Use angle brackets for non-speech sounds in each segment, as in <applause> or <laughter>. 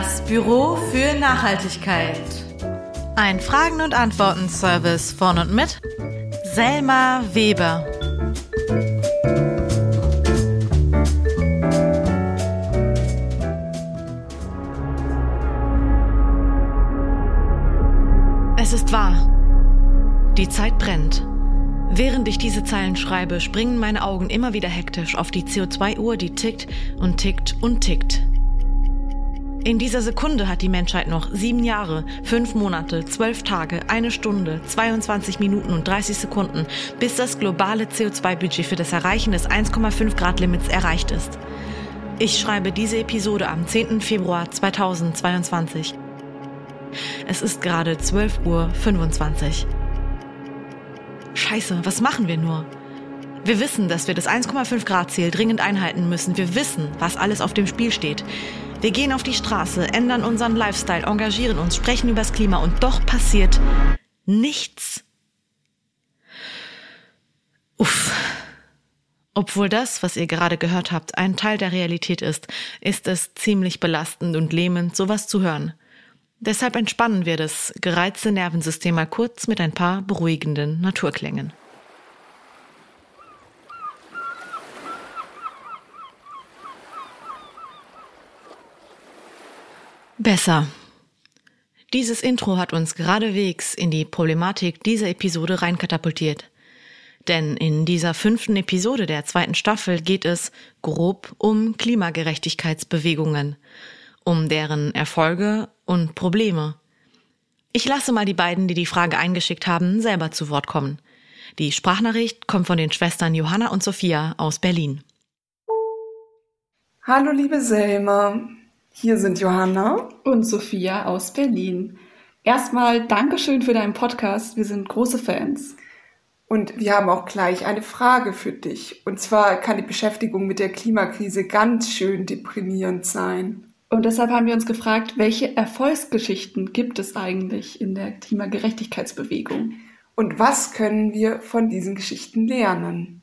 Das Büro für Nachhaltigkeit. Ein Fragen- und Antworten-Service von und mit Selma Weber. Es ist wahr. Die Zeit brennt. Während ich diese Zeilen schreibe, springen meine Augen immer wieder hektisch auf die CO2-Uhr, die tickt und tickt und tickt. In dieser Sekunde hat die Menschheit noch sieben Jahre, fünf Monate, zwölf Tage, eine Stunde, 22 Minuten und 30 Sekunden, bis das globale CO2-Budget für das Erreichen des 1,5 Grad Limits erreicht ist. Ich schreibe diese Episode am 10. Februar 2022. Es ist gerade 12.25 Uhr. Scheiße, was machen wir nur? Wir wissen, dass wir das 1,5 Grad Ziel dringend einhalten müssen. Wir wissen, was alles auf dem Spiel steht. Wir gehen auf die Straße, ändern unseren Lifestyle, engagieren uns, sprechen übers Klima und doch passiert nichts. Uff. Obwohl das, was ihr gerade gehört habt, ein Teil der Realität ist, ist es ziemlich belastend und lähmend, sowas zu hören. Deshalb entspannen wir das gereizte Nervensystem mal kurz mit ein paar beruhigenden Naturklängen. Besser. Dieses Intro hat uns geradewegs in die Problematik dieser Episode reinkatapultiert. Denn in dieser fünften Episode der zweiten Staffel geht es grob um Klimagerechtigkeitsbewegungen, um deren Erfolge und Probleme. Ich lasse mal die beiden, die die Frage eingeschickt haben, selber zu Wort kommen. Die Sprachnachricht kommt von den Schwestern Johanna und Sophia aus Berlin. Hallo liebe Selma, hier sind Johanna und Sophia aus Berlin. Erstmal Dankeschön für deinen Podcast. Wir sind große Fans. Und wir haben auch gleich eine Frage für dich. Und zwar kann die Beschäftigung mit der Klimakrise ganz schön deprimierend sein. Und deshalb haben wir uns gefragt, welche Erfolgsgeschichten gibt es eigentlich in der Klimagerechtigkeitsbewegung? Und was können wir von diesen Geschichten lernen?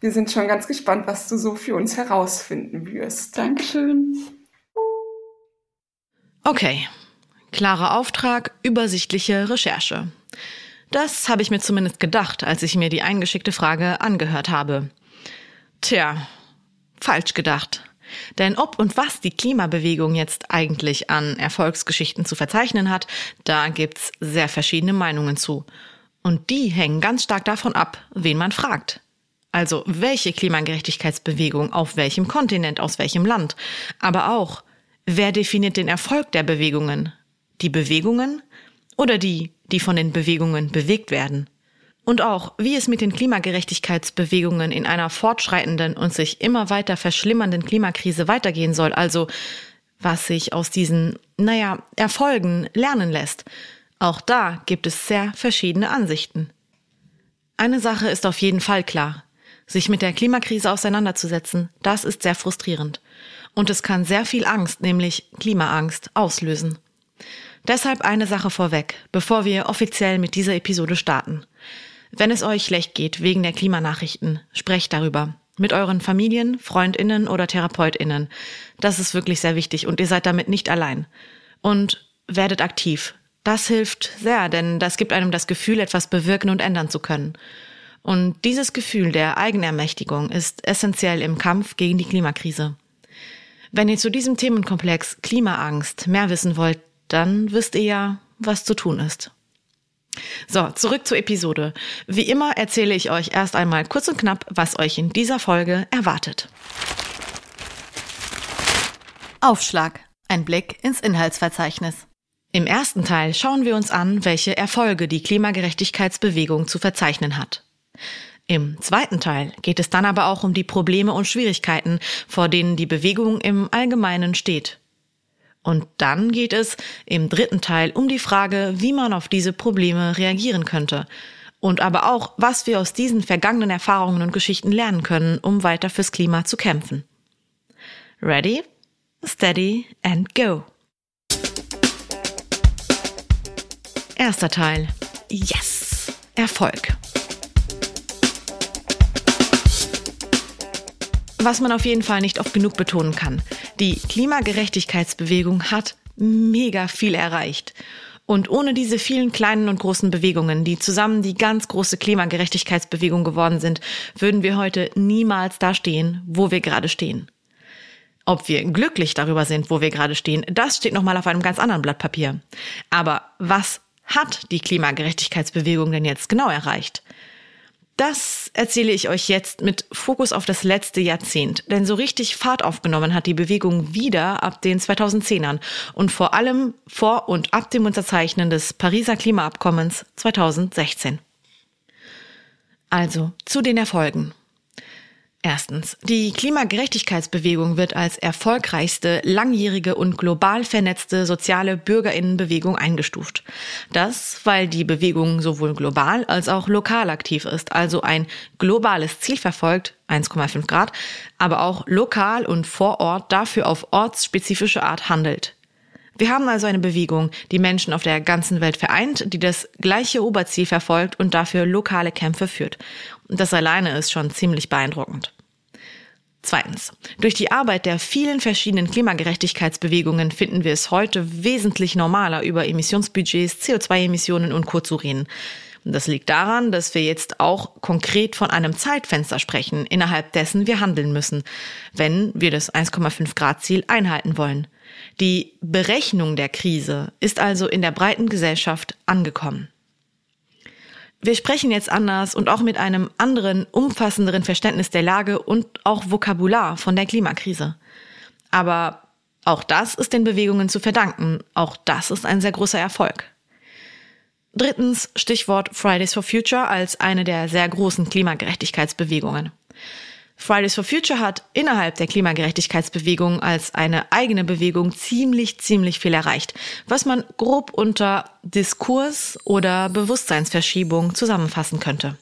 Wir sind schon ganz gespannt, was du so für uns herausfinden wirst. Dankeschön. Okay. Klarer Auftrag, übersichtliche Recherche. Das habe ich mir zumindest gedacht, als ich mir die eingeschickte Frage angehört habe. Tja, falsch gedacht. Denn ob und was die Klimabewegung jetzt eigentlich an Erfolgsgeschichten zu verzeichnen hat, da gibt's sehr verschiedene Meinungen zu. Und die hängen ganz stark davon ab, wen man fragt. Also welche Klimagerechtigkeitsbewegung auf welchem Kontinent, aus welchem Land. Aber auch, Wer definiert den Erfolg der Bewegungen? Die Bewegungen oder die, die von den Bewegungen bewegt werden? Und auch, wie es mit den Klimagerechtigkeitsbewegungen in einer fortschreitenden und sich immer weiter verschlimmernden Klimakrise weitergehen soll, also was sich aus diesen, naja, Erfolgen lernen lässt. Auch da gibt es sehr verschiedene Ansichten. Eine Sache ist auf jeden Fall klar. Sich mit der Klimakrise auseinanderzusetzen, das ist sehr frustrierend. Und es kann sehr viel Angst, nämlich Klimaangst, auslösen. Deshalb eine Sache vorweg, bevor wir offiziell mit dieser Episode starten. Wenn es euch schlecht geht wegen der Klimanachrichten, sprecht darüber. Mit euren Familien, Freundinnen oder Therapeutinnen. Das ist wirklich sehr wichtig und ihr seid damit nicht allein. Und werdet aktiv. Das hilft sehr, denn das gibt einem das Gefühl, etwas bewirken und ändern zu können. Und dieses Gefühl der Eigenermächtigung ist essentiell im Kampf gegen die Klimakrise. Wenn ihr zu diesem Themenkomplex Klimaangst mehr wissen wollt, dann wisst ihr ja, was zu tun ist. So, zurück zur Episode. Wie immer erzähle ich euch erst einmal kurz und knapp, was euch in dieser Folge erwartet. Aufschlag. Ein Blick ins Inhaltsverzeichnis. Im ersten Teil schauen wir uns an, welche Erfolge die Klimagerechtigkeitsbewegung zu verzeichnen hat. Im zweiten Teil geht es dann aber auch um die Probleme und Schwierigkeiten, vor denen die Bewegung im Allgemeinen steht. Und dann geht es im dritten Teil um die Frage, wie man auf diese Probleme reagieren könnte. Und aber auch, was wir aus diesen vergangenen Erfahrungen und Geschichten lernen können, um weiter fürs Klima zu kämpfen. Ready, steady and go. Erster Teil. Yes! Erfolg. Was man auf jeden Fall nicht oft genug betonen kann. Die Klimagerechtigkeitsbewegung hat mega viel erreicht. Und ohne diese vielen kleinen und großen Bewegungen, die zusammen die ganz große Klimagerechtigkeitsbewegung geworden sind, würden wir heute niemals da stehen, wo wir gerade stehen. Ob wir glücklich darüber sind, wo wir gerade stehen, das steht nochmal auf einem ganz anderen Blatt Papier. Aber was hat die Klimagerechtigkeitsbewegung denn jetzt genau erreicht? Das erzähle ich euch jetzt mit Fokus auf das letzte Jahrzehnt. Denn so richtig Fahrt aufgenommen hat die Bewegung wieder ab den 2010ern und vor allem vor und ab dem Unterzeichnen des Pariser Klimaabkommens 2016. Also zu den Erfolgen. Erstens. Die Klimagerechtigkeitsbewegung wird als erfolgreichste, langjährige und global vernetzte soziale Bürgerinnenbewegung eingestuft. Das, weil die Bewegung sowohl global als auch lokal aktiv ist, also ein globales Ziel verfolgt, 1,5 Grad, aber auch lokal und vor Ort dafür auf ortsspezifische Art handelt. Wir haben also eine Bewegung, die Menschen auf der ganzen Welt vereint, die das gleiche Oberziel verfolgt und dafür lokale Kämpfe führt. Und das alleine ist schon ziemlich beeindruckend. Zweitens. Durch die Arbeit der vielen verschiedenen Klimagerechtigkeitsbewegungen finden wir es heute wesentlich normaler, über Emissionsbudgets, CO2-Emissionen und Co. zu reden. Das liegt daran, dass wir jetzt auch konkret von einem Zeitfenster sprechen, innerhalb dessen wir handeln müssen, wenn wir das 1,5 Grad Ziel einhalten wollen. Die Berechnung der Krise ist also in der breiten Gesellschaft angekommen. Wir sprechen jetzt anders und auch mit einem anderen, umfassenderen Verständnis der Lage und auch Vokabular von der Klimakrise. Aber auch das ist den Bewegungen zu verdanken. Auch das ist ein sehr großer Erfolg. Drittens Stichwort Fridays for Future als eine der sehr großen Klimagerechtigkeitsbewegungen. Fridays for Future hat innerhalb der Klimagerechtigkeitsbewegung als eine eigene Bewegung ziemlich, ziemlich viel erreicht, was man grob unter Diskurs oder Bewusstseinsverschiebung zusammenfassen könnte.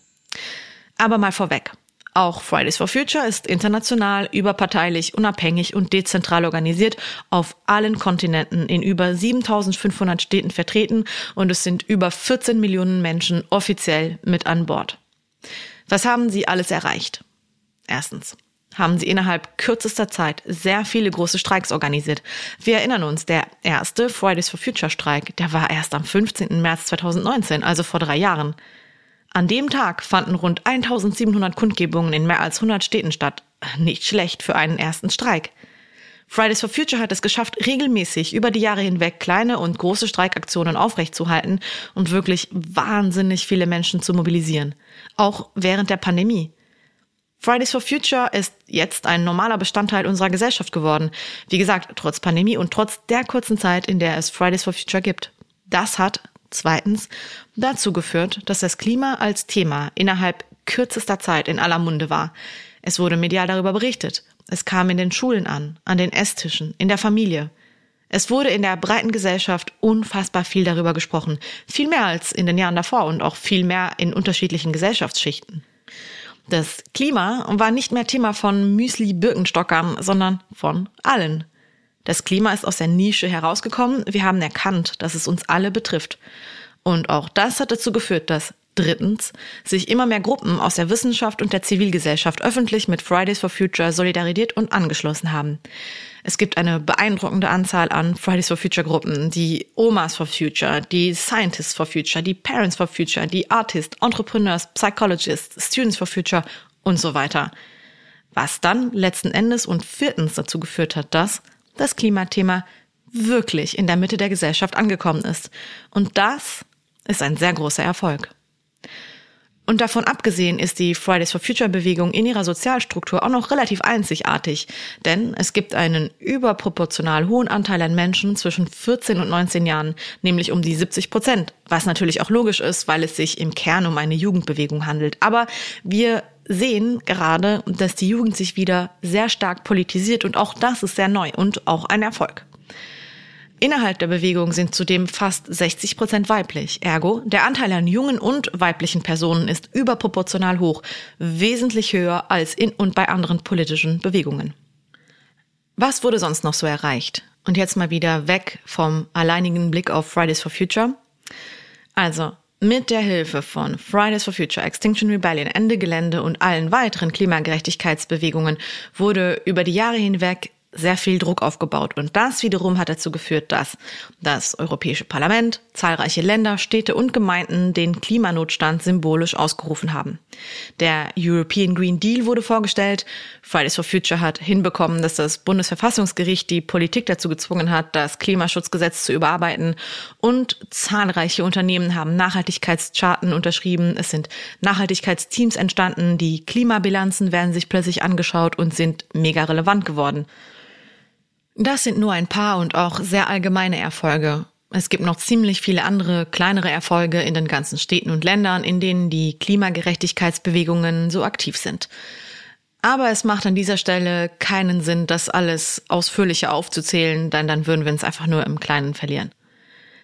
Aber mal vorweg. Auch Fridays for Future ist international, überparteilich, unabhängig und dezentral organisiert, auf allen Kontinenten in über 7500 Städten vertreten und es sind über 14 Millionen Menschen offiziell mit an Bord. Was haben sie alles erreicht? Erstens haben sie innerhalb kürzester Zeit sehr viele große Streiks organisiert. Wir erinnern uns, der erste Fridays for Future Streik, der war erst am 15. März 2019, also vor drei Jahren. An dem Tag fanden rund 1700 Kundgebungen in mehr als 100 Städten statt. Nicht schlecht für einen ersten Streik. Fridays for Future hat es geschafft, regelmäßig über die Jahre hinweg kleine und große Streikaktionen aufrechtzuerhalten und wirklich wahnsinnig viele Menschen zu mobilisieren. Auch während der Pandemie. Fridays for Future ist jetzt ein normaler Bestandteil unserer Gesellschaft geworden. Wie gesagt, trotz Pandemie und trotz der kurzen Zeit, in der es Fridays for Future gibt. Das hat zweitens dazu geführt, dass das Klima als Thema innerhalb kürzester Zeit in aller Munde war. Es wurde medial darüber berichtet. Es kam in den Schulen an, an den Esstischen, in der Familie. Es wurde in der breiten Gesellschaft unfassbar viel darüber gesprochen. Viel mehr als in den Jahren davor und auch viel mehr in unterschiedlichen Gesellschaftsschichten. Das Klima war nicht mehr Thema von Müsli-Birkenstockern, sondern von allen. Das Klima ist aus der Nische herausgekommen. Wir haben erkannt, dass es uns alle betrifft. Und auch das hat dazu geführt, dass drittens sich immer mehr Gruppen aus der Wissenschaft und der Zivilgesellschaft öffentlich mit Fridays for Future solidarisiert und angeschlossen haben. Es gibt eine beeindruckende Anzahl an Fridays for Future Gruppen, die Omas for Future, die Scientists for Future, die Parents for Future, die Artists, Entrepreneurs, Psychologists, Students for Future und so weiter. Was dann letzten Endes und viertens dazu geführt hat, dass das Klimathema wirklich in der Mitte der Gesellschaft angekommen ist. Und das ist ein sehr großer Erfolg. Und davon abgesehen ist die Fridays for Future Bewegung in ihrer Sozialstruktur auch noch relativ einzigartig, denn es gibt einen überproportional hohen Anteil an Menschen zwischen 14 und 19 Jahren, nämlich um die 70 Prozent, was natürlich auch logisch ist, weil es sich im Kern um eine Jugendbewegung handelt. Aber wir sehen gerade, dass die Jugend sich wieder sehr stark politisiert und auch das ist sehr neu und auch ein Erfolg. Innerhalb der Bewegung sind zudem fast 60 Prozent weiblich. Ergo, der Anteil an jungen und weiblichen Personen ist überproportional hoch, wesentlich höher als in und bei anderen politischen Bewegungen. Was wurde sonst noch so erreicht? Und jetzt mal wieder weg vom alleinigen Blick auf Fridays for Future. Also, Mit der Hilfe von Fridays for Future, Extinction Rebellion, Ende Gelände und allen weiteren Klimagerechtigkeitsbewegungen wurde über die Jahre hinweg sehr viel Druck aufgebaut. Und das wiederum hat dazu geführt, dass das Europäische Parlament, zahlreiche Länder, Städte und Gemeinden den Klimanotstand symbolisch ausgerufen haben. Der European Green Deal wurde vorgestellt. Fridays for Future hat hinbekommen, dass das Bundesverfassungsgericht die Politik dazu gezwungen hat, das Klimaschutzgesetz zu überarbeiten. Und zahlreiche Unternehmen haben Nachhaltigkeitscharten unterschrieben. Es sind Nachhaltigkeitsteams entstanden. Die Klimabilanzen werden sich plötzlich angeschaut und sind mega relevant geworden. Das sind nur ein paar und auch sehr allgemeine Erfolge. Es gibt noch ziemlich viele andere kleinere Erfolge in den ganzen Städten und Ländern, in denen die Klimagerechtigkeitsbewegungen so aktiv sind. Aber es macht an dieser Stelle keinen Sinn, das alles ausführlicher aufzuzählen, denn dann würden wir uns einfach nur im Kleinen verlieren.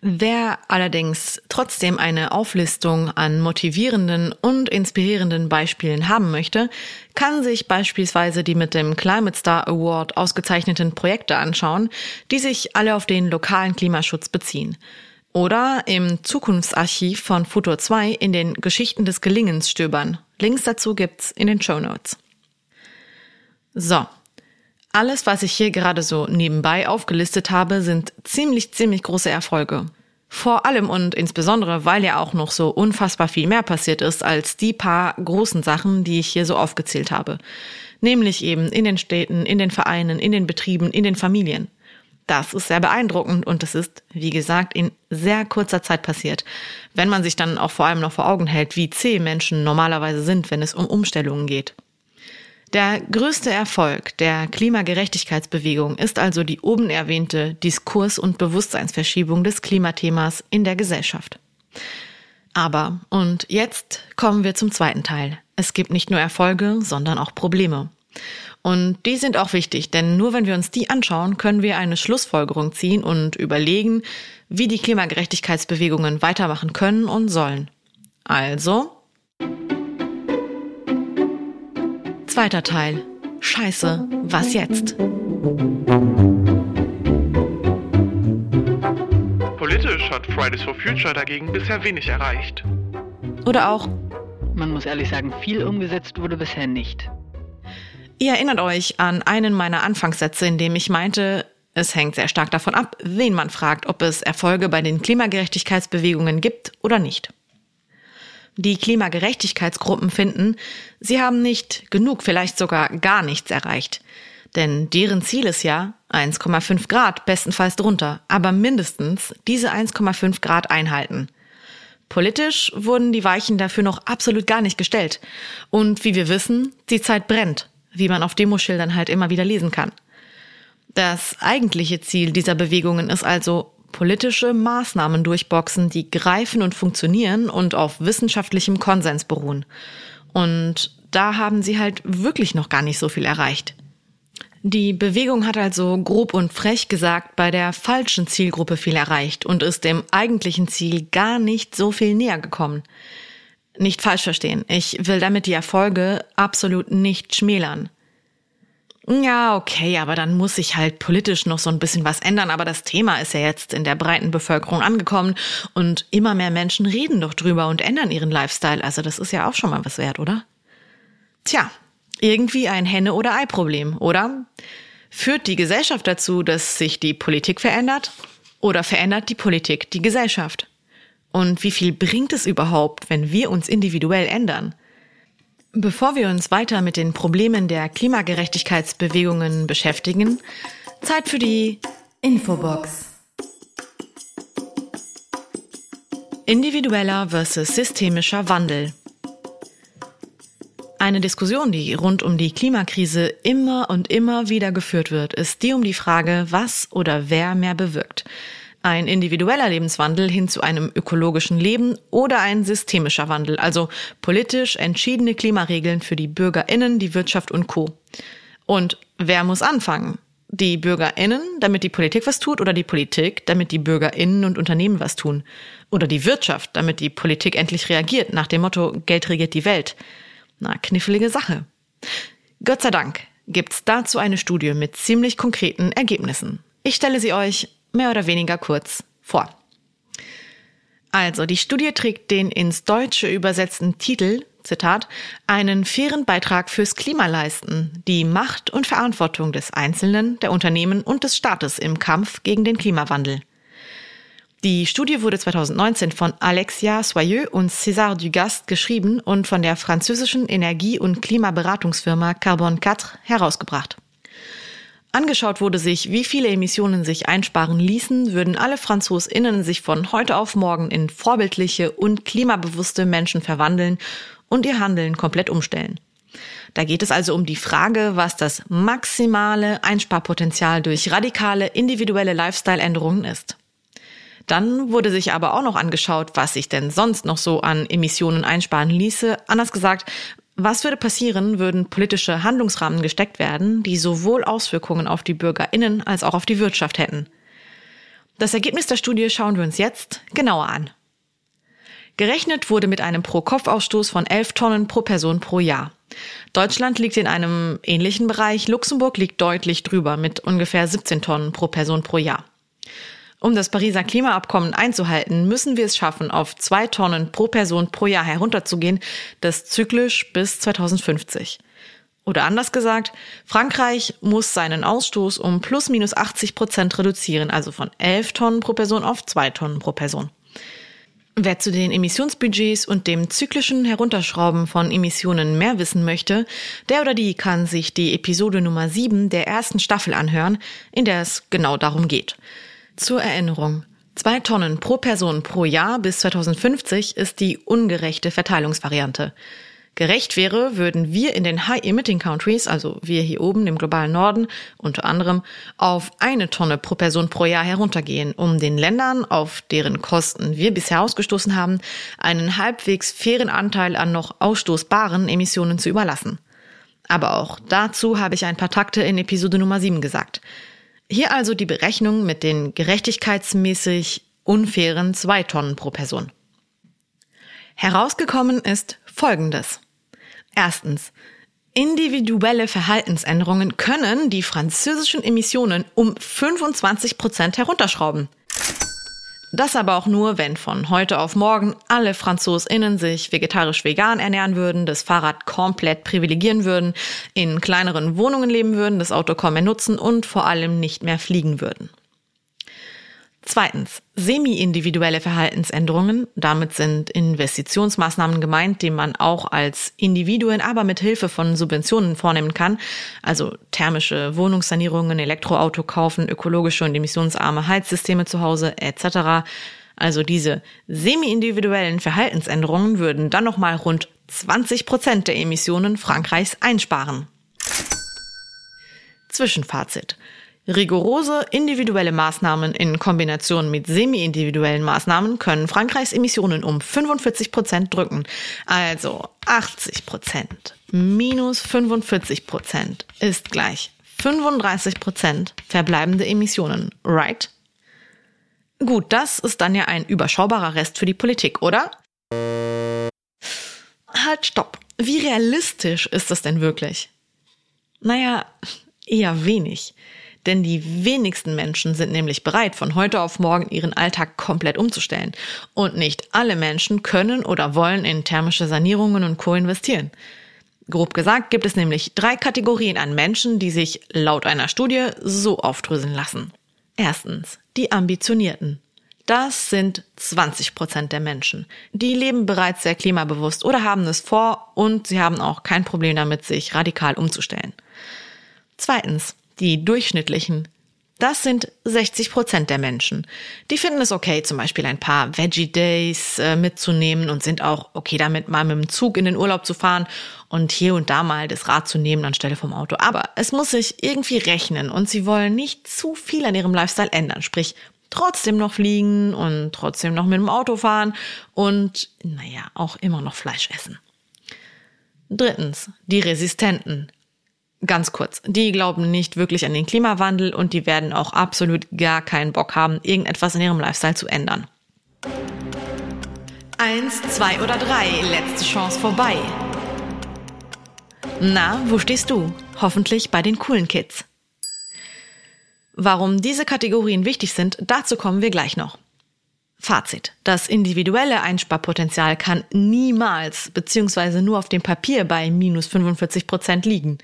Wer allerdings trotzdem eine Auflistung an motivierenden und inspirierenden Beispielen haben möchte, kann sich beispielsweise die mit dem Climate Star Award ausgezeichneten Projekte anschauen, die sich alle auf den lokalen Klimaschutz beziehen. Oder im Zukunftsarchiv von Futur 2 in den Geschichten des Gelingens stöbern. Links dazu gibt's in den Show Notes. So, alles, was ich hier gerade so nebenbei aufgelistet habe, sind ziemlich, ziemlich große Erfolge. Vor allem und insbesondere, weil ja auch noch so unfassbar viel mehr passiert ist als die paar großen Sachen, die ich hier so aufgezählt habe. Nämlich eben in den Städten, in den Vereinen, in den Betrieben, in den Familien. Das ist sehr beeindruckend und das ist, wie gesagt, in sehr kurzer Zeit passiert. Wenn man sich dann auch vor allem noch vor Augen hält, wie zäh Menschen normalerweise sind, wenn es um Umstellungen geht. Der größte Erfolg der Klimagerechtigkeitsbewegung ist also die oben erwähnte Diskurs- und Bewusstseinsverschiebung des Klimathemas in der Gesellschaft. Aber, und jetzt kommen wir zum zweiten Teil. Es gibt nicht nur Erfolge, sondern auch Probleme. Und die sind auch wichtig, denn nur wenn wir uns die anschauen, können wir eine Schlussfolgerung ziehen und überlegen, wie die Klimagerechtigkeitsbewegungen weitermachen können und sollen. Also, Zweiter Teil. Scheiße, was jetzt? Politisch hat Fridays for Future dagegen bisher wenig erreicht. Oder auch, man muss ehrlich sagen, viel umgesetzt wurde bisher nicht. Ihr erinnert euch an einen meiner Anfangssätze, in dem ich meinte, es hängt sehr stark davon ab, wen man fragt, ob es Erfolge bei den Klimagerechtigkeitsbewegungen gibt oder nicht die Klimagerechtigkeitsgruppen finden, sie haben nicht genug, vielleicht sogar gar nichts erreicht. Denn deren Ziel ist ja 1,5 Grad, bestenfalls drunter, aber mindestens diese 1,5 Grad einhalten. Politisch wurden die Weichen dafür noch absolut gar nicht gestellt. Und wie wir wissen, die Zeit brennt, wie man auf Demoschildern halt immer wieder lesen kann. Das eigentliche Ziel dieser Bewegungen ist also politische Maßnahmen durchboxen, die greifen und funktionieren und auf wissenschaftlichem Konsens beruhen. Und da haben sie halt wirklich noch gar nicht so viel erreicht. Die Bewegung hat also grob und frech gesagt bei der falschen Zielgruppe viel erreicht und ist dem eigentlichen Ziel gar nicht so viel näher gekommen. Nicht falsch verstehen, ich will damit die Erfolge absolut nicht schmälern. Ja, okay, aber dann muss sich halt politisch noch so ein bisschen was ändern. Aber das Thema ist ja jetzt in der breiten Bevölkerung angekommen und immer mehr Menschen reden doch drüber und ändern ihren Lifestyle. Also das ist ja auch schon mal was wert, oder? Tja, irgendwie ein Henne- oder Ei-Problem, oder? Führt die Gesellschaft dazu, dass sich die Politik verändert? Oder verändert die Politik die Gesellschaft? Und wie viel bringt es überhaupt, wenn wir uns individuell ändern? Bevor wir uns weiter mit den Problemen der Klimagerechtigkeitsbewegungen beschäftigen, Zeit für die Infobox. Individueller versus systemischer Wandel. Eine Diskussion, die rund um die Klimakrise immer und immer wieder geführt wird, ist die um die Frage, was oder wer mehr bewirkt. Ein individueller Lebenswandel hin zu einem ökologischen Leben oder ein systemischer Wandel, also politisch entschiedene Klimaregeln für die Bürgerinnen, die Wirtschaft und Co. Und wer muss anfangen? Die Bürgerinnen, damit die Politik was tut, oder die Politik, damit die Bürgerinnen und Unternehmen was tun? Oder die Wirtschaft, damit die Politik endlich reagiert, nach dem Motto Geld regiert die Welt? Na, knifflige Sache. Gott sei Dank gibt's dazu eine Studie mit ziemlich konkreten Ergebnissen. Ich stelle sie euch mehr oder weniger kurz vor. Also, die Studie trägt den ins Deutsche übersetzten Titel, Zitat, einen fairen Beitrag fürs Klima leisten, die Macht und Verantwortung des Einzelnen, der Unternehmen und des Staates im Kampf gegen den Klimawandel. Die Studie wurde 2019 von Alexia Soyeux und César Dugast geschrieben und von der französischen Energie- und Klimaberatungsfirma Carbon 4 herausgebracht. Angeschaut wurde sich, wie viele Emissionen sich einsparen ließen, würden alle FranzosInnen sich von heute auf morgen in vorbildliche und klimabewusste Menschen verwandeln und ihr Handeln komplett umstellen. Da geht es also um die Frage, was das maximale Einsparpotenzial durch radikale individuelle Lifestyle-Änderungen ist. Dann wurde sich aber auch noch angeschaut, was sich denn sonst noch so an Emissionen einsparen ließe. Anders gesagt, was würde passieren, würden politische Handlungsrahmen gesteckt werden, die sowohl Auswirkungen auf die Bürgerinnen als auch auf die Wirtschaft hätten? Das Ergebnis der Studie schauen wir uns jetzt genauer an. Gerechnet wurde mit einem Pro-Kopf-Ausstoß von 11 Tonnen pro Person pro Jahr. Deutschland liegt in einem ähnlichen Bereich, Luxemburg liegt deutlich drüber mit ungefähr 17 Tonnen pro Person pro Jahr. Um das Pariser Klimaabkommen einzuhalten, müssen wir es schaffen, auf zwei Tonnen pro Person pro Jahr herunterzugehen, das zyklisch bis 2050. Oder anders gesagt, Frankreich muss seinen Ausstoß um plus minus 80 Prozent reduzieren, also von 11 Tonnen pro Person auf zwei Tonnen pro Person. Wer zu den Emissionsbudgets und dem zyklischen Herunterschrauben von Emissionen mehr wissen möchte, der oder die kann sich die Episode Nummer 7 der ersten Staffel anhören, in der es genau darum geht. Zur Erinnerung. Zwei Tonnen pro Person pro Jahr bis 2050 ist die ungerechte Verteilungsvariante. Gerecht wäre, würden wir in den High-Emitting Countries, also wir hier oben im globalen Norden, unter anderem auf eine Tonne pro Person pro Jahr heruntergehen, um den Ländern, auf deren Kosten wir bisher ausgestoßen haben, einen halbwegs fairen Anteil an noch ausstoßbaren Emissionen zu überlassen. Aber auch dazu habe ich ein paar Takte in Episode Nummer 7 gesagt. Hier also die Berechnung mit den gerechtigkeitsmäßig unfairen zwei Tonnen pro Person. Herausgekommen ist Folgendes. Erstens. Individuelle Verhaltensänderungen können die französischen Emissionen um 25 Prozent herunterschrauben. Das aber auch nur, wenn von heute auf morgen alle FranzosInnen sich vegetarisch-vegan ernähren würden, das Fahrrad komplett privilegieren würden, in kleineren Wohnungen leben würden, das Auto kaum mehr nutzen und vor allem nicht mehr fliegen würden. Zweitens, semi-individuelle Verhaltensänderungen. Damit sind Investitionsmaßnahmen gemeint, die man auch als Individuen, aber mit Hilfe von Subventionen vornehmen kann. Also thermische Wohnungssanierungen, Elektroauto kaufen, ökologische und emissionsarme Heizsysteme zu Hause etc. Also diese semi-individuellen Verhaltensänderungen würden dann nochmal rund 20 Prozent der Emissionen Frankreichs einsparen. Zwischenfazit. Rigorose individuelle Maßnahmen in Kombination mit semi-individuellen Maßnahmen können Frankreichs Emissionen um 45 Prozent drücken. Also 80 Prozent minus 45 Prozent ist gleich 35 Prozent verbleibende Emissionen, right? Gut, das ist dann ja ein überschaubarer Rest für die Politik, oder? Halt, stopp. Wie realistisch ist das denn wirklich? Naja, eher wenig. Denn die wenigsten Menschen sind nämlich bereit, von heute auf morgen ihren Alltag komplett umzustellen. Und nicht alle Menschen können oder wollen in thermische Sanierungen und Co. investieren. Grob gesagt gibt es nämlich drei Kategorien an Menschen, die sich laut einer Studie so aufdröseln lassen. Erstens, die Ambitionierten. Das sind 20 Prozent der Menschen. Die leben bereits sehr klimabewusst oder haben es vor und sie haben auch kein Problem damit, sich radikal umzustellen. Zweitens, die durchschnittlichen. Das sind 60 Prozent der Menschen. Die finden es okay, zum Beispiel ein paar Veggie Days äh, mitzunehmen und sind auch okay damit, mal mit dem Zug in den Urlaub zu fahren und hier und da mal das Rad zu nehmen anstelle vom Auto. Aber es muss sich irgendwie rechnen und sie wollen nicht zu viel an ihrem Lifestyle ändern. Sprich, trotzdem noch fliegen und trotzdem noch mit dem Auto fahren und, naja, auch immer noch Fleisch essen. Drittens, die Resistenten. Ganz kurz, die glauben nicht wirklich an den Klimawandel und die werden auch absolut gar keinen Bock haben, irgendetwas in ihrem Lifestyle zu ändern. Eins, zwei oder drei, letzte Chance vorbei. Na, wo stehst du? Hoffentlich bei den coolen Kids. Warum diese Kategorien wichtig sind, dazu kommen wir gleich noch. Fazit. Das individuelle Einsparpotenzial kann niemals beziehungsweise nur auf dem Papier bei minus 45 Prozent liegen.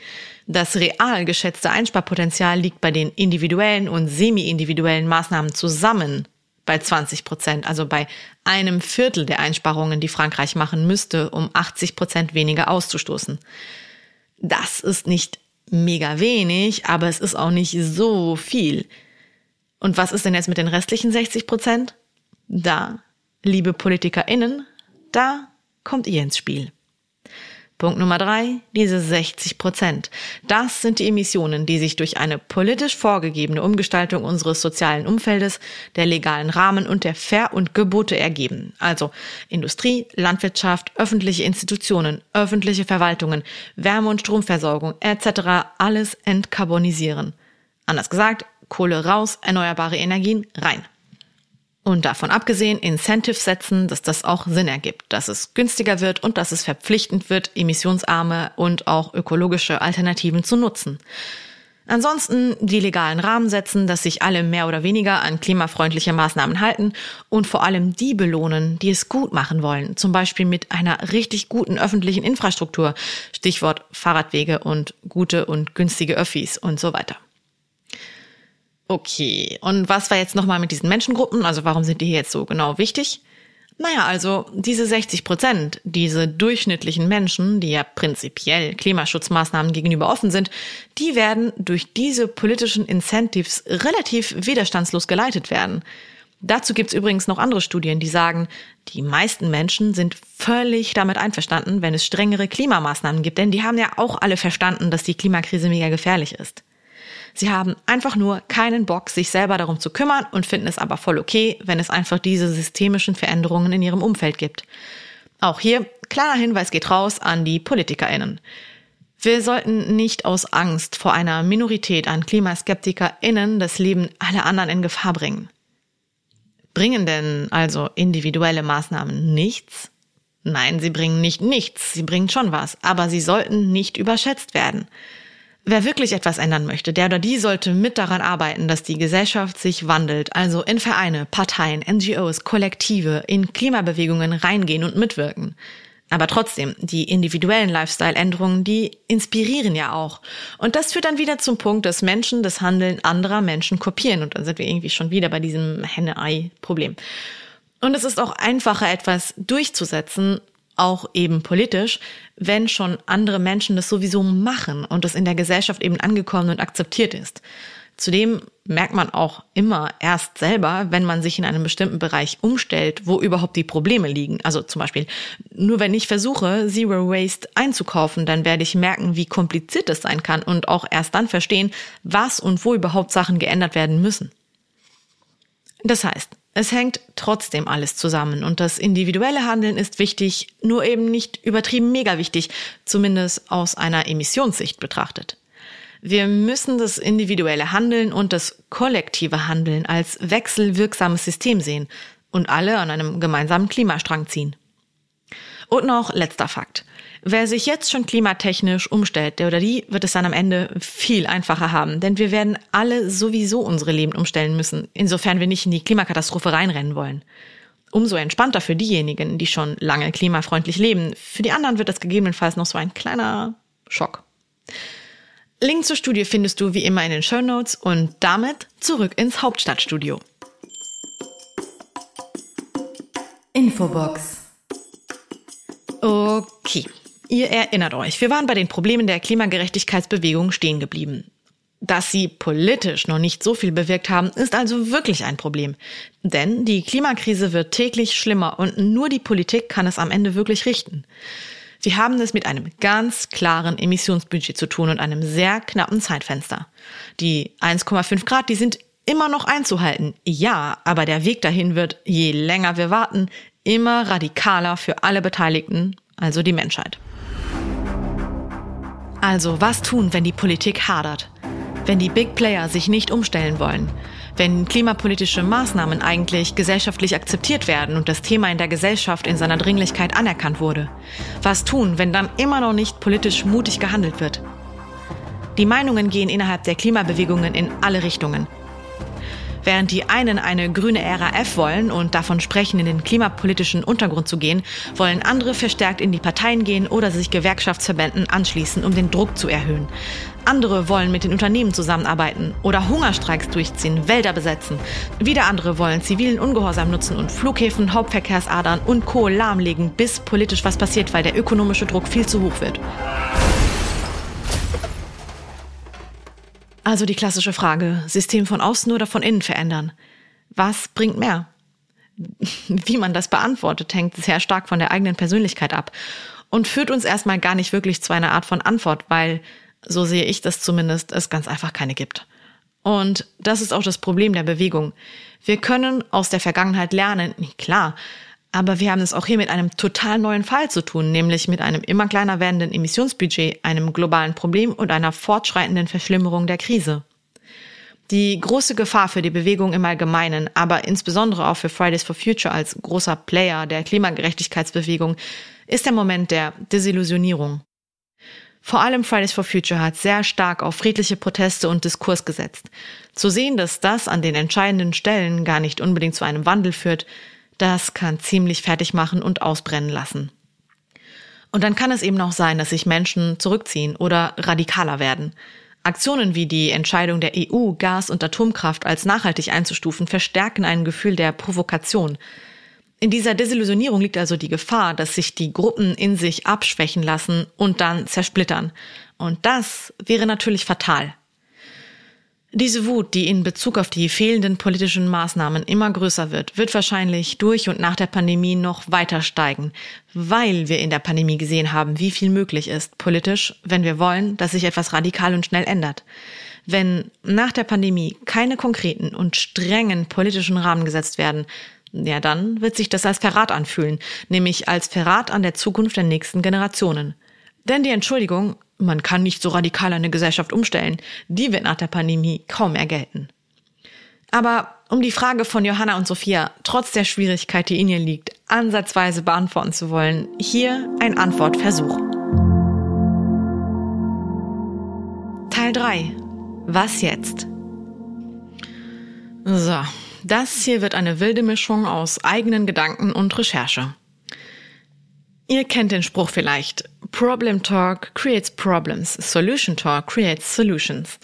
Das real geschätzte Einsparpotenzial liegt bei den individuellen und semi-individuellen Maßnahmen zusammen bei 20 Prozent, also bei einem Viertel der Einsparungen, die Frankreich machen müsste, um 80 Prozent weniger auszustoßen. Das ist nicht mega wenig, aber es ist auch nicht so viel. Und was ist denn jetzt mit den restlichen 60 Prozent? Da, liebe PolitikerInnen, da kommt ihr ins Spiel. Punkt Nummer drei, diese 60 Prozent. Das sind die Emissionen, die sich durch eine politisch vorgegebene Umgestaltung unseres sozialen Umfeldes, der legalen Rahmen und der Ver- und Gebote ergeben. Also Industrie, Landwirtschaft, öffentliche Institutionen, öffentliche Verwaltungen, Wärme- und Stromversorgung etc. alles entkarbonisieren. Anders gesagt, Kohle raus, erneuerbare Energien rein. Und davon abgesehen, Incentives setzen, dass das auch Sinn ergibt, dass es günstiger wird und dass es verpflichtend wird, emissionsarme und auch ökologische Alternativen zu nutzen. Ansonsten die legalen Rahmen setzen, dass sich alle mehr oder weniger an klimafreundliche Maßnahmen halten und vor allem die belohnen, die es gut machen wollen, zum Beispiel mit einer richtig guten öffentlichen Infrastruktur, Stichwort Fahrradwege und gute und günstige Öffis und so weiter. Okay, und was war jetzt nochmal mit diesen Menschengruppen? Also warum sind die jetzt so genau wichtig? Naja, also diese 60 Prozent, diese durchschnittlichen Menschen, die ja prinzipiell Klimaschutzmaßnahmen gegenüber offen sind, die werden durch diese politischen Incentives relativ widerstandslos geleitet werden. Dazu gibt's übrigens noch andere Studien, die sagen, die meisten Menschen sind völlig damit einverstanden, wenn es strengere Klimamaßnahmen gibt, denn die haben ja auch alle verstanden, dass die Klimakrise mega gefährlich ist. Sie haben einfach nur keinen Bock, sich selber darum zu kümmern und finden es aber voll okay, wenn es einfach diese systemischen Veränderungen in ihrem Umfeld gibt. Auch hier, kleiner Hinweis geht raus an die PolitikerInnen. Wir sollten nicht aus Angst vor einer Minorität an KlimaskeptikerInnen das Leben aller anderen in Gefahr bringen. Bringen denn also individuelle Maßnahmen nichts? Nein, sie bringen nicht nichts, sie bringen schon was, aber sie sollten nicht überschätzt werden. Wer wirklich etwas ändern möchte, der oder die sollte mit daran arbeiten, dass die Gesellschaft sich wandelt, also in Vereine, Parteien, NGOs, Kollektive, in Klimabewegungen reingehen und mitwirken. Aber trotzdem, die individuellen Lifestyle-Änderungen, die inspirieren ja auch. Und das führt dann wieder zum Punkt, dass Menschen das Handeln anderer Menschen kopieren. Und dann sind wir irgendwie schon wieder bei diesem Henne-Ei-Problem. Und es ist auch einfacher, etwas durchzusetzen, auch eben politisch, wenn schon andere Menschen das sowieso machen und das in der Gesellschaft eben angekommen und akzeptiert ist. Zudem merkt man auch immer erst selber, wenn man sich in einem bestimmten Bereich umstellt, wo überhaupt die Probleme liegen. Also zum Beispiel, nur wenn ich versuche, Zero Waste einzukaufen, dann werde ich merken, wie kompliziert es sein kann und auch erst dann verstehen, was und wo überhaupt Sachen geändert werden müssen. Das heißt, es hängt trotzdem alles zusammen und das individuelle Handeln ist wichtig, nur eben nicht übertrieben mega wichtig, zumindest aus einer Emissionssicht betrachtet. Wir müssen das individuelle Handeln und das kollektive Handeln als wechselwirksames System sehen und alle an einem gemeinsamen Klimastrang ziehen. Und noch letzter Fakt. Wer sich jetzt schon klimatechnisch umstellt, der oder die wird es dann am Ende viel einfacher haben, denn wir werden alle sowieso unsere Leben umstellen müssen, insofern wir nicht in die Klimakatastrophe reinrennen wollen. Umso entspannter für diejenigen, die schon lange klimafreundlich leben. Für die anderen wird das gegebenenfalls noch so ein kleiner Schock. Link zur Studie findest du wie immer in den Show Notes und damit zurück ins Hauptstadtstudio. Infobox. Okay, Ihr erinnert euch, wir waren bei den Problemen der Klimagerechtigkeitsbewegung stehen geblieben. Dass sie politisch noch nicht so viel bewirkt haben, ist also wirklich ein Problem. Denn die Klimakrise wird täglich schlimmer und nur die Politik kann es am Ende wirklich richten. Wir haben es mit einem ganz klaren Emissionsbudget zu tun und einem sehr knappen Zeitfenster. Die 1,5 Grad, die sind immer noch einzuhalten. Ja, aber der Weg dahin wird, je länger wir warten, immer radikaler für alle Beteiligten, also die Menschheit. Also was tun, wenn die Politik hadert? Wenn die Big Player sich nicht umstellen wollen? Wenn klimapolitische Maßnahmen eigentlich gesellschaftlich akzeptiert werden und das Thema in der Gesellschaft in seiner Dringlichkeit anerkannt wurde? Was tun, wenn dann immer noch nicht politisch mutig gehandelt wird? Die Meinungen gehen innerhalb der Klimabewegungen in alle Richtungen. Während die einen eine grüne RAF wollen und davon sprechen, in den klimapolitischen Untergrund zu gehen, wollen andere verstärkt in die Parteien gehen oder sich Gewerkschaftsverbänden anschließen, um den Druck zu erhöhen. Andere wollen mit den Unternehmen zusammenarbeiten oder Hungerstreiks durchziehen, Wälder besetzen. Wieder andere wollen zivilen Ungehorsam nutzen und Flughäfen, Hauptverkehrsadern und Co. lahmlegen, bis politisch was passiert, weil der ökonomische Druck viel zu hoch wird. Also die klassische Frage, System von außen oder von innen verändern. Was bringt mehr? <laughs> Wie man das beantwortet, hängt sehr stark von der eigenen Persönlichkeit ab und führt uns erstmal gar nicht wirklich zu einer Art von Antwort, weil, so sehe ich das zumindest, es ganz einfach keine gibt. Und das ist auch das Problem der Bewegung. Wir können aus der Vergangenheit lernen, klar, aber wir haben es auch hier mit einem total neuen Fall zu tun, nämlich mit einem immer kleiner werdenden Emissionsbudget, einem globalen Problem und einer fortschreitenden Verschlimmerung der Krise. Die große Gefahr für die Bewegung im Allgemeinen, aber insbesondere auch für Fridays for Future als großer Player der Klimagerechtigkeitsbewegung, ist der Moment der Desillusionierung. Vor allem Fridays for Future hat sehr stark auf friedliche Proteste und Diskurs gesetzt. Zu sehen, dass das an den entscheidenden Stellen gar nicht unbedingt zu einem Wandel führt, das kann ziemlich fertig machen und ausbrennen lassen. Und dann kann es eben auch sein, dass sich Menschen zurückziehen oder radikaler werden. Aktionen wie die Entscheidung der EU, Gas- und Atomkraft als nachhaltig einzustufen, verstärken ein Gefühl der Provokation. In dieser Desillusionierung liegt also die Gefahr, dass sich die Gruppen in sich abschwächen lassen und dann zersplittern. Und das wäre natürlich fatal. Diese Wut, die in Bezug auf die fehlenden politischen Maßnahmen immer größer wird, wird wahrscheinlich durch und nach der Pandemie noch weiter steigen, weil wir in der Pandemie gesehen haben, wie viel möglich ist politisch, wenn wir wollen, dass sich etwas radikal und schnell ändert. Wenn nach der Pandemie keine konkreten und strengen politischen Rahmen gesetzt werden, ja, dann wird sich das als Verrat anfühlen, nämlich als Verrat an der Zukunft der nächsten Generationen. Denn die Entschuldigung, man kann nicht so radikal eine Gesellschaft umstellen, die wird nach der Pandemie kaum mehr gelten. Aber um die Frage von Johanna und Sophia, trotz der Schwierigkeit, die in ihr liegt, ansatzweise beantworten zu wollen, hier ein Antwortversuch. Teil 3. Was jetzt? So, das hier wird eine wilde Mischung aus eigenen Gedanken und Recherche. Ihr kennt den Spruch vielleicht. Problem Talk creates problems. Solution Talk creates solutions.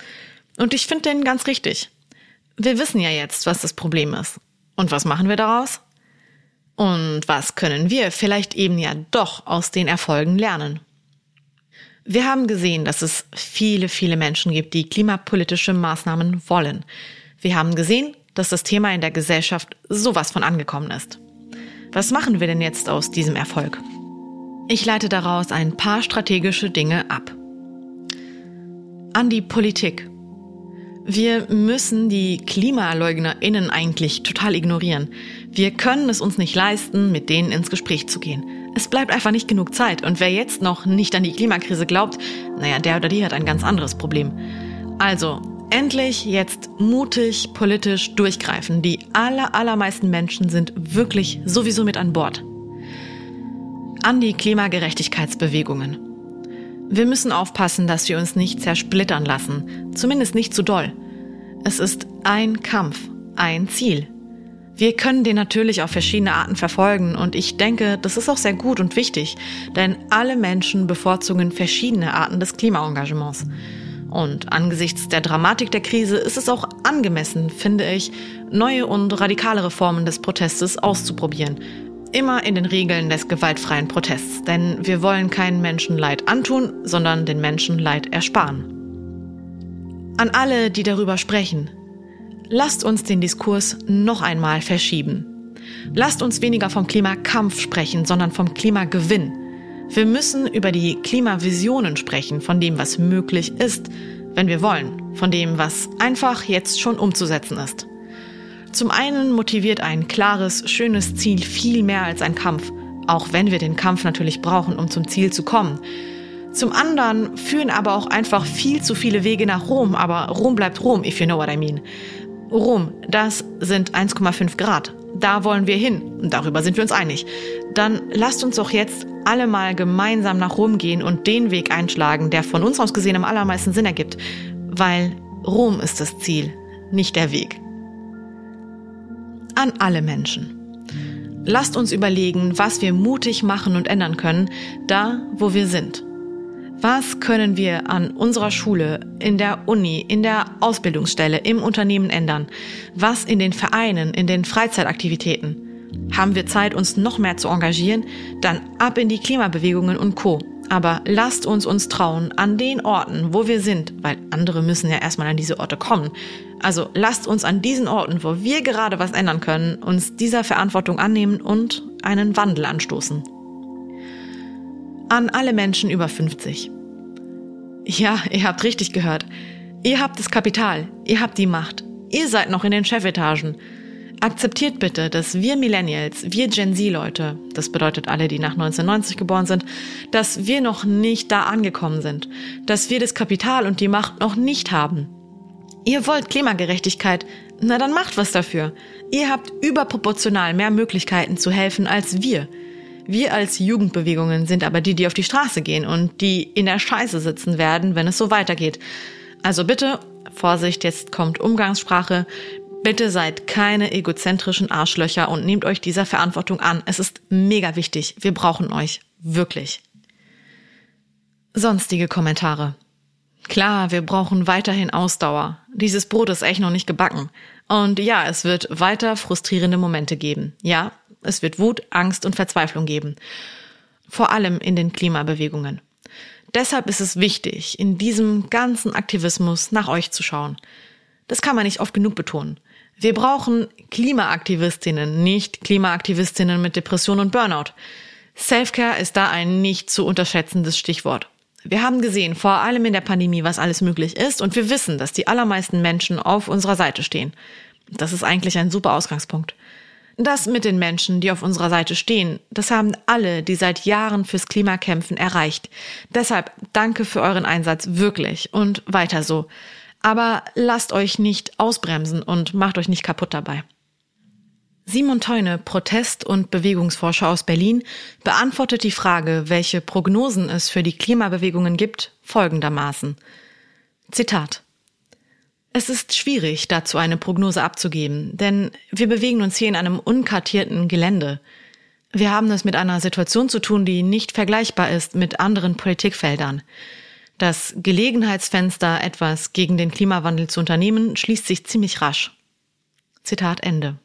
Und ich finde den ganz richtig. Wir wissen ja jetzt, was das Problem ist. Und was machen wir daraus? Und was können wir vielleicht eben ja doch aus den Erfolgen lernen? Wir haben gesehen, dass es viele, viele Menschen gibt, die klimapolitische Maßnahmen wollen. Wir haben gesehen, dass das Thema in der Gesellschaft sowas von angekommen ist. Was machen wir denn jetzt aus diesem Erfolg? Ich leite daraus ein paar strategische Dinge ab. An die Politik. Wir müssen die KlimaleugnerInnen eigentlich total ignorieren. Wir können es uns nicht leisten, mit denen ins Gespräch zu gehen. Es bleibt einfach nicht genug Zeit. Und wer jetzt noch nicht an die Klimakrise glaubt, naja, der oder die hat ein ganz anderes Problem. Also, endlich jetzt mutig politisch durchgreifen. Die aller, allermeisten Menschen sind wirklich sowieso mit an Bord an die Klimagerechtigkeitsbewegungen. Wir müssen aufpassen, dass wir uns nicht zersplittern lassen, zumindest nicht zu doll. Es ist ein Kampf, ein Ziel. Wir können den natürlich auf verschiedene Arten verfolgen und ich denke, das ist auch sehr gut und wichtig, denn alle Menschen bevorzugen verschiedene Arten des Klimaengagements. Und angesichts der Dramatik der Krise ist es auch angemessen, finde ich, neue und radikalere Formen des Protestes auszuprobieren, Immer in den Regeln des gewaltfreien Protests, denn wir wollen keinen Menschen Leid antun, sondern den Menschen Leid ersparen. An alle, die darüber sprechen, lasst uns den Diskurs noch einmal verschieben. Lasst uns weniger vom Klimakampf sprechen, sondern vom Klimagewinn. Wir müssen über die Klimavisionen sprechen, von dem, was möglich ist, wenn wir wollen, von dem, was einfach jetzt schon umzusetzen ist. Zum einen motiviert ein klares, schönes Ziel viel mehr als ein Kampf, auch wenn wir den Kampf natürlich brauchen, um zum Ziel zu kommen. Zum anderen führen aber auch einfach viel zu viele Wege nach Rom, aber Rom bleibt Rom, if you know what I mean. Rom, das sind 1,5 Grad. Da wollen wir hin darüber sind wir uns einig. Dann lasst uns doch jetzt alle mal gemeinsam nach Rom gehen und den Weg einschlagen, der von uns aus gesehen am allermeisten Sinn ergibt. Weil Rom ist das Ziel, nicht der Weg. An alle Menschen. Lasst uns überlegen, was wir mutig machen und ändern können, da wo wir sind. Was können wir an unserer Schule, in der Uni, in der Ausbildungsstelle, im Unternehmen ändern? Was in den Vereinen, in den Freizeitaktivitäten? Haben wir Zeit, uns noch mehr zu engagieren? Dann ab in die Klimabewegungen und Co. Aber lasst uns uns trauen, an den Orten, wo wir sind, weil andere müssen ja erstmal an diese Orte kommen. Also lasst uns an diesen Orten, wo wir gerade was ändern können, uns dieser Verantwortung annehmen und einen Wandel anstoßen. An alle Menschen über 50. Ja, ihr habt richtig gehört. Ihr habt das Kapital, ihr habt die Macht, ihr seid noch in den Chefetagen. Akzeptiert bitte, dass wir Millennials, wir Gen Z-Leute, das bedeutet alle, die nach 1990 geboren sind, dass wir noch nicht da angekommen sind, dass wir das Kapital und die Macht noch nicht haben. Ihr wollt Klimagerechtigkeit, na dann macht was dafür. Ihr habt überproportional mehr Möglichkeiten zu helfen als wir. Wir als Jugendbewegungen sind aber die, die auf die Straße gehen und die in der Scheiße sitzen werden, wenn es so weitergeht. Also bitte, Vorsicht, jetzt kommt Umgangssprache, Bitte seid keine egozentrischen Arschlöcher und nehmt euch dieser Verantwortung an. Es ist mega wichtig. Wir brauchen euch. Wirklich. Sonstige Kommentare. Klar, wir brauchen weiterhin Ausdauer. Dieses Brot ist echt noch nicht gebacken. Und ja, es wird weiter frustrierende Momente geben. Ja, es wird Wut, Angst und Verzweiflung geben. Vor allem in den Klimabewegungen. Deshalb ist es wichtig, in diesem ganzen Aktivismus nach euch zu schauen. Das kann man nicht oft genug betonen. Wir brauchen Klimaaktivistinnen, nicht Klimaaktivistinnen mit Depression und Burnout. Selfcare ist da ein nicht zu unterschätzendes Stichwort. Wir haben gesehen, vor allem in der Pandemie, was alles möglich ist und wir wissen, dass die allermeisten Menschen auf unserer Seite stehen. Das ist eigentlich ein super Ausgangspunkt. Das mit den Menschen, die auf unserer Seite stehen, das haben alle, die seit Jahren fürs Klima kämpfen, erreicht. Deshalb danke für euren Einsatz wirklich und weiter so. Aber lasst euch nicht ausbremsen und macht euch nicht kaputt dabei. Simon Teune, Protest- und Bewegungsforscher aus Berlin, beantwortet die Frage, welche Prognosen es für die Klimabewegungen gibt, folgendermaßen. Zitat. Es ist schwierig, dazu eine Prognose abzugeben, denn wir bewegen uns hier in einem unkartierten Gelände. Wir haben es mit einer Situation zu tun, die nicht vergleichbar ist mit anderen Politikfeldern. Das Gelegenheitsfenster, etwas gegen den Klimawandel zu unternehmen, schließt sich ziemlich rasch. Zitat Ende.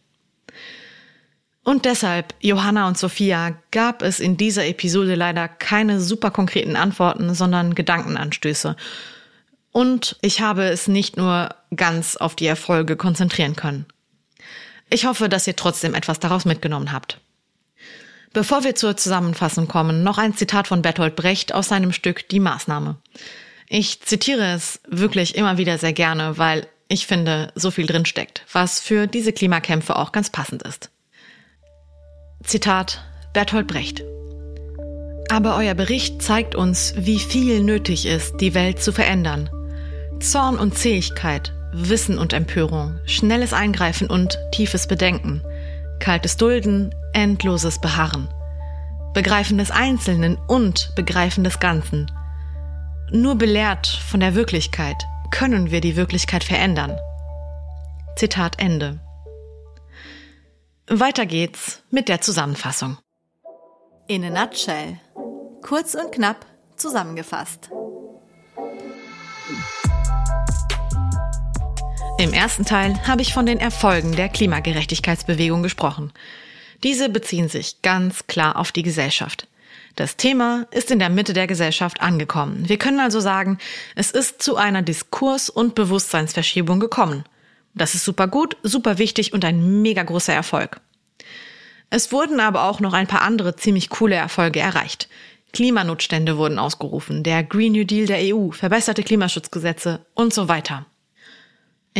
Und deshalb, Johanna und Sophia, gab es in dieser Episode leider keine super konkreten Antworten, sondern Gedankenanstöße. Und ich habe es nicht nur ganz auf die Erfolge konzentrieren können. Ich hoffe, dass ihr trotzdem etwas daraus mitgenommen habt. Bevor wir zur Zusammenfassung kommen, noch ein Zitat von Bertolt Brecht aus seinem Stück Die Maßnahme. Ich zitiere es wirklich immer wieder sehr gerne, weil ich finde, so viel drin steckt, was für diese Klimakämpfe auch ganz passend ist. Zitat Bertolt Brecht. Aber euer Bericht zeigt uns, wie viel nötig ist, die Welt zu verändern. Zorn und Zähigkeit, Wissen und Empörung, schnelles Eingreifen und tiefes Bedenken – kaltes Dulden, endloses Beharren. Begreifen des Einzelnen und Begreifen des Ganzen. Nur belehrt von der Wirklichkeit können wir die Wirklichkeit verändern. Zitat Ende. Weiter geht's mit der Zusammenfassung. In a nutshell. Kurz und knapp zusammengefasst. Im ersten Teil habe ich von den Erfolgen der Klimagerechtigkeitsbewegung gesprochen. Diese beziehen sich ganz klar auf die Gesellschaft. Das Thema ist in der Mitte der Gesellschaft angekommen. Wir können also sagen, es ist zu einer Diskurs- und Bewusstseinsverschiebung gekommen. Das ist super gut, super wichtig und ein mega großer Erfolg. Es wurden aber auch noch ein paar andere ziemlich coole Erfolge erreicht. Klimanotstände wurden ausgerufen, der Green New Deal der EU, verbesserte Klimaschutzgesetze und so weiter.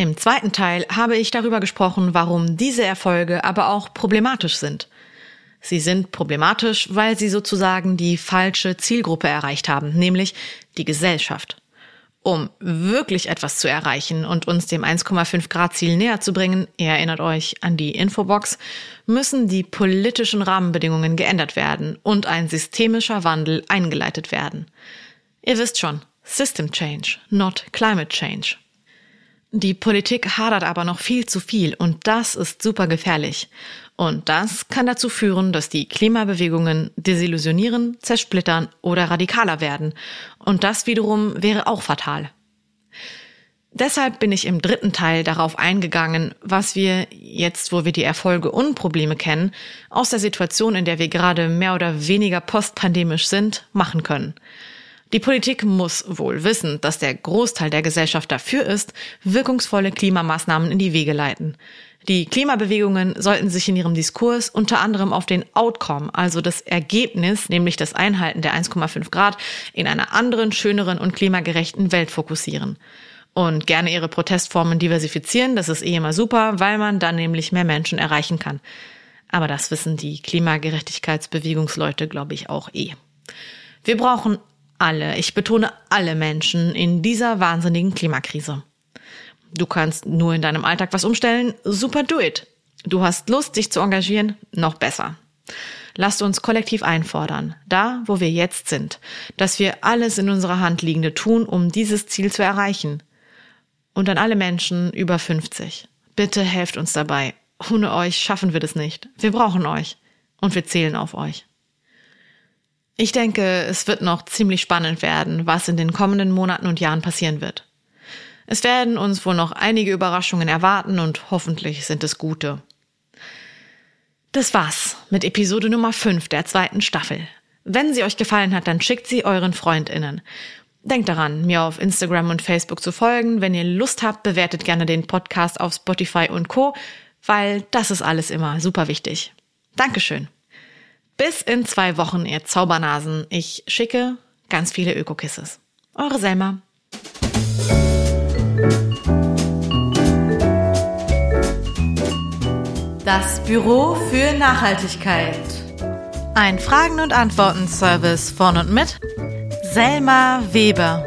Im zweiten Teil habe ich darüber gesprochen, warum diese Erfolge aber auch problematisch sind. Sie sind problematisch, weil sie sozusagen die falsche Zielgruppe erreicht haben, nämlich die Gesellschaft. Um wirklich etwas zu erreichen und uns dem 1,5 Grad Ziel näher zu bringen, ihr erinnert euch an die Infobox, müssen die politischen Rahmenbedingungen geändert werden und ein systemischer Wandel eingeleitet werden. Ihr wisst schon, System Change, not Climate Change. Die Politik hadert aber noch viel zu viel und das ist super gefährlich. Und das kann dazu führen, dass die Klimabewegungen desillusionieren, zersplittern oder radikaler werden. Und das wiederum wäre auch fatal. Deshalb bin ich im dritten Teil darauf eingegangen, was wir jetzt, wo wir die Erfolge und Probleme kennen, aus der Situation, in der wir gerade mehr oder weniger postpandemisch sind, machen können. Die Politik muss wohl wissen, dass der Großteil der Gesellschaft dafür ist, wirkungsvolle Klimamaßnahmen in die Wege leiten. Die Klimabewegungen sollten sich in ihrem Diskurs unter anderem auf den Outcome, also das Ergebnis, nämlich das Einhalten der 1,5 Grad in einer anderen, schöneren und klimagerechten Welt fokussieren und gerne ihre Protestformen diversifizieren. Das ist eh immer super, weil man dann nämlich mehr Menschen erreichen kann. Aber das wissen die Klimagerechtigkeitsbewegungsleute, glaube ich, auch eh. Wir brauchen alle, ich betone alle Menschen in dieser wahnsinnigen Klimakrise. Du kannst nur in deinem Alltag was umstellen, super do it. Du hast Lust, dich zu engagieren, noch besser. Lasst uns kollektiv einfordern, da wo wir jetzt sind, dass wir alles in unserer Hand Liegende tun, um dieses Ziel zu erreichen. Und an alle Menschen über 50. Bitte helft uns dabei. Ohne euch schaffen wir das nicht. Wir brauchen euch. Und wir zählen auf euch. Ich denke, es wird noch ziemlich spannend werden, was in den kommenden Monaten und Jahren passieren wird. Es werden uns wohl noch einige Überraschungen erwarten und hoffentlich sind es gute. Das war's mit Episode Nummer 5 der zweiten Staffel. Wenn sie euch gefallen hat, dann schickt sie euren FreundInnen. Denkt daran, mir auf Instagram und Facebook zu folgen. Wenn ihr Lust habt, bewertet gerne den Podcast auf Spotify und Co., weil das ist alles immer super wichtig. Dankeschön. Bis in zwei Wochen, ihr Zaubernasen. Ich schicke ganz viele Ökokisses. Eure Selma. Das Büro für Nachhaltigkeit. Ein Fragen- und Antworten-Service von und mit Selma Weber.